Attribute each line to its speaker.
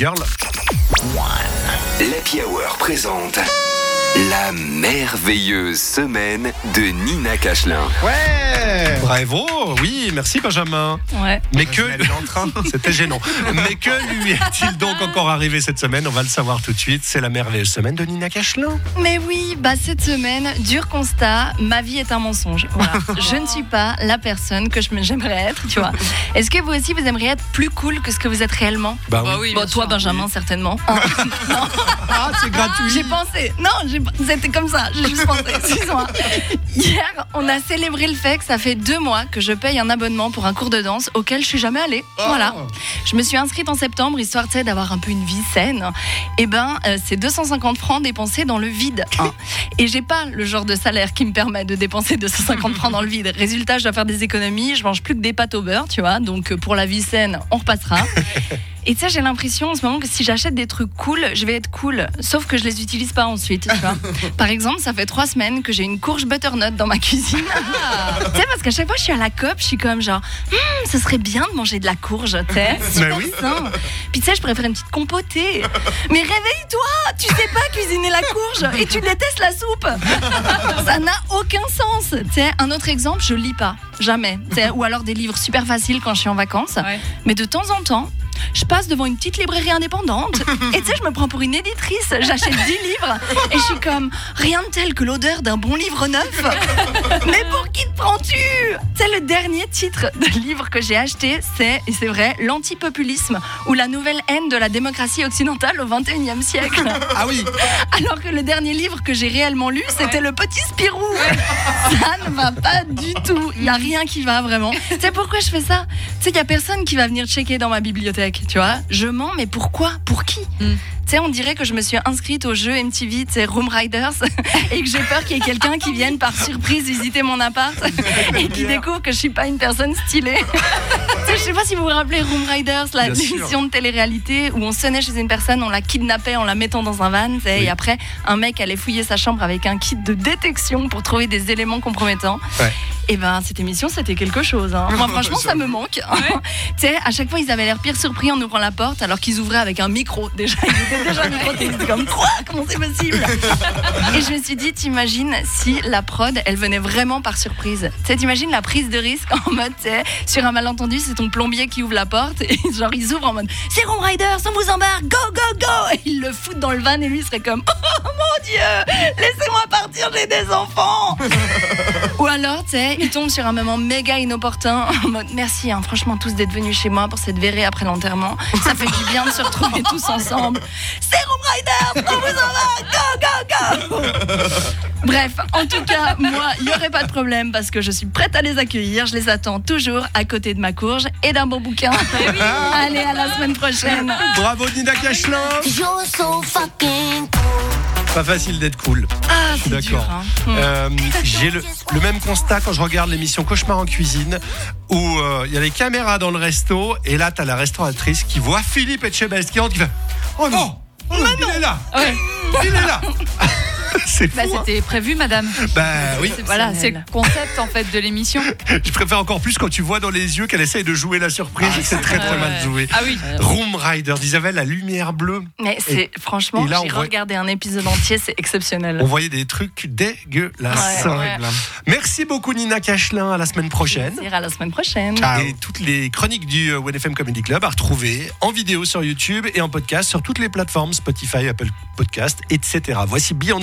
Speaker 1: Girl.
Speaker 2: L'Happy Hour présente la merveilleuse semaine de Nina Cachelin.
Speaker 1: Ouais Bravo Oui, merci Benjamin.
Speaker 3: Ouais.
Speaker 1: Mais que...
Speaker 4: Elle est en train.
Speaker 1: C'était gênant. Mais que lui est-il donc encore arrivé cette semaine? On va le savoir tout de suite. C'est la merveilleuse semaine de Nina Cachelin.
Speaker 3: Mais oui, bah cette semaine, dur constat, ma vie est un mensonge. Voilà. je ne suis pas la personne que je me- j'aimerais être, tu vois. Est-ce que vous aussi, vous aimeriez être plus cool que ce que vous êtes réellement?
Speaker 1: Bah oui.
Speaker 3: Bon, toi, Benjamin, certainement.
Speaker 1: Ah, c'est gratuit
Speaker 3: J'ai pensé. Non, j'ai- c'était comme ça. J'ai juste pensé. Excuse-moi. Hier, on a célébré le fait que ça fait deux mois que je paye un abonnement pour un cours de danse auquel je suis jamais allée. Voilà. Je me suis inscrite en septembre histoire d'avoir un peu une vie saine. Et ben, euh, c'est 250 francs dépensés dans le vide. hein. Et j'ai pas le genre de salaire qui me permet de dépenser 250 francs dans le vide. Résultat, je dois faire des économies. Je mange plus que des pâtes au beurre, tu vois. Donc euh, pour la vie saine, on repassera. Et tu sais, j'ai l'impression en ce moment que si j'achète des trucs cool, je vais être cool. Sauf que je les utilise pas ensuite. Tu vois. Par exemple, ça fait trois semaines que j'ai une courge butternut dans ma cuisine. tu sais, parce qu'à chaque fois que je suis à la COP, je suis comme genre, Hum, ce serait bien de manger de la courge, tu sais. Super
Speaker 1: oui.
Speaker 3: sain. Puis tu sais, je préfère une petite compotée. Mais réveille-toi, tu sais pas cuisiner la courge et tu détestes la soupe. Ça n'a aucun sens. Tu sais, un autre exemple, je lis pas, jamais. Ou alors des livres super faciles quand je suis en vacances. Mais de temps en temps, je passe devant une petite librairie indépendante et tu sais, je me prends pour une éditrice. J'achète 10 livres et je suis comme rien de tel que l'odeur d'un bon livre neuf. Mais pour qui te prends-tu? Le dernier titre de livre que j'ai acheté, c'est, et c'est vrai, l'antipopulisme ou la nouvelle haine de la démocratie occidentale au 21e siècle.
Speaker 1: Ah oui
Speaker 3: Alors que le dernier livre que j'ai réellement lu, c'était Le Petit Spirou. Ça ne va pas du tout. Il n'y a rien qui va vraiment. Tu sais pourquoi je fais ça? Tu sais qu'il n'y a personne qui va venir checker dans ma bibliothèque, tu vois? Je mens, mais pourquoi? Pour qui? Tu sais, on dirait que je me suis inscrite au jeu MTV, tu sais, Room Riders, et que j'ai peur qu'il y ait quelqu'un qui vienne par surprise visiter mon appart et qui découvre que je suis pas une personne stylée. Je sais pas si vous vous rappelez Room Riders, la émission de télé-réalité où on sonnait chez une personne, on la kidnappait en la mettant dans un van,
Speaker 1: Oui.
Speaker 3: et après, un mec allait fouiller sa chambre avec un kit de détection pour trouver des éléments compromettants.
Speaker 1: Ouais.
Speaker 3: Et ben, cette émission, c'était quelque chose. hein. Moi, franchement, ça me manque. tu sais, à chaque fois, ils avaient l'air pire surpris en ouvrant la porte, alors qu'ils ouvraient avec un micro. Déjà, ils étaient déjà étaient comme quoi? Comment c'est possible? Et je me suis dit, t'imagines si la prod, elle venait vraiment par surprise? Tu sais, t'imagines la prise de risque en mode, tu sais, sur un malentendu, c'est ton plombier qui ouvre la porte et genre ils ouvrent en mode, c'est Room Riders, on vous embarque, go, go, go Et ils le foutent dans le van et lui il serait comme, oh mon dieu, laissez-moi partir, j'ai des enfants Ou alors, tu sais, il tombe sur un moment méga inopportun en mode, merci, hein, franchement, tous d'être venus chez moi pour cette verrée après l'enterrement. Ça fait du bien de se retrouver tous ensemble. C'est Room Riders, on vous embarque, go, go, go Bref, en tout cas, moi, il n'y aurait pas de problème parce que je suis prête à les accueillir. Je les attends toujours à côté de ma courge et d'un bon bouquin. Allez, à la semaine prochaine.
Speaker 1: Bravo Nina Cachelin Pas facile d'être cool.
Speaker 3: Ah,
Speaker 1: d'accord.
Speaker 3: hein.
Speaker 1: Euh, J'ai le, le même constat quand je regarde l'émission Cauchemar en cuisine où euh, il y a les caméras dans le resto et là t'as la restauratrice qui voit Philippe Etchebest qui rentre qui fait Oh non, oh non, il est là. Il est là C'est
Speaker 5: Bah,
Speaker 1: hein.
Speaker 5: c'était prévu, madame.
Speaker 1: Bah oui,
Speaker 5: Voilà, c'est le concept en fait de l'émission.
Speaker 1: je préfère encore plus quand tu vois dans les yeux qu'elle essaye de jouer la surprise et que c'est très très mal joué.
Speaker 5: Ah oui.
Speaker 1: Room Rider d'Isabelle, la lumière bleue.
Speaker 3: Mais c'est franchement,
Speaker 1: et là,
Speaker 3: j'ai
Speaker 1: on voit-
Speaker 3: regardé un épisode entier, c'est exceptionnel.
Speaker 1: On voyait des trucs dégueulasses.
Speaker 3: Ouais, ouais.
Speaker 1: Merci beaucoup Nina Cachelin, à la semaine prochaine.
Speaker 3: Plaisir, à la semaine prochaine.
Speaker 1: Et toutes les chroniques du euh, WNFM Comedy Club à retrouver en vidéo sur YouTube et en podcast sur toutes les plateformes Spotify, Apple Podcast, etc. Voici Beyond.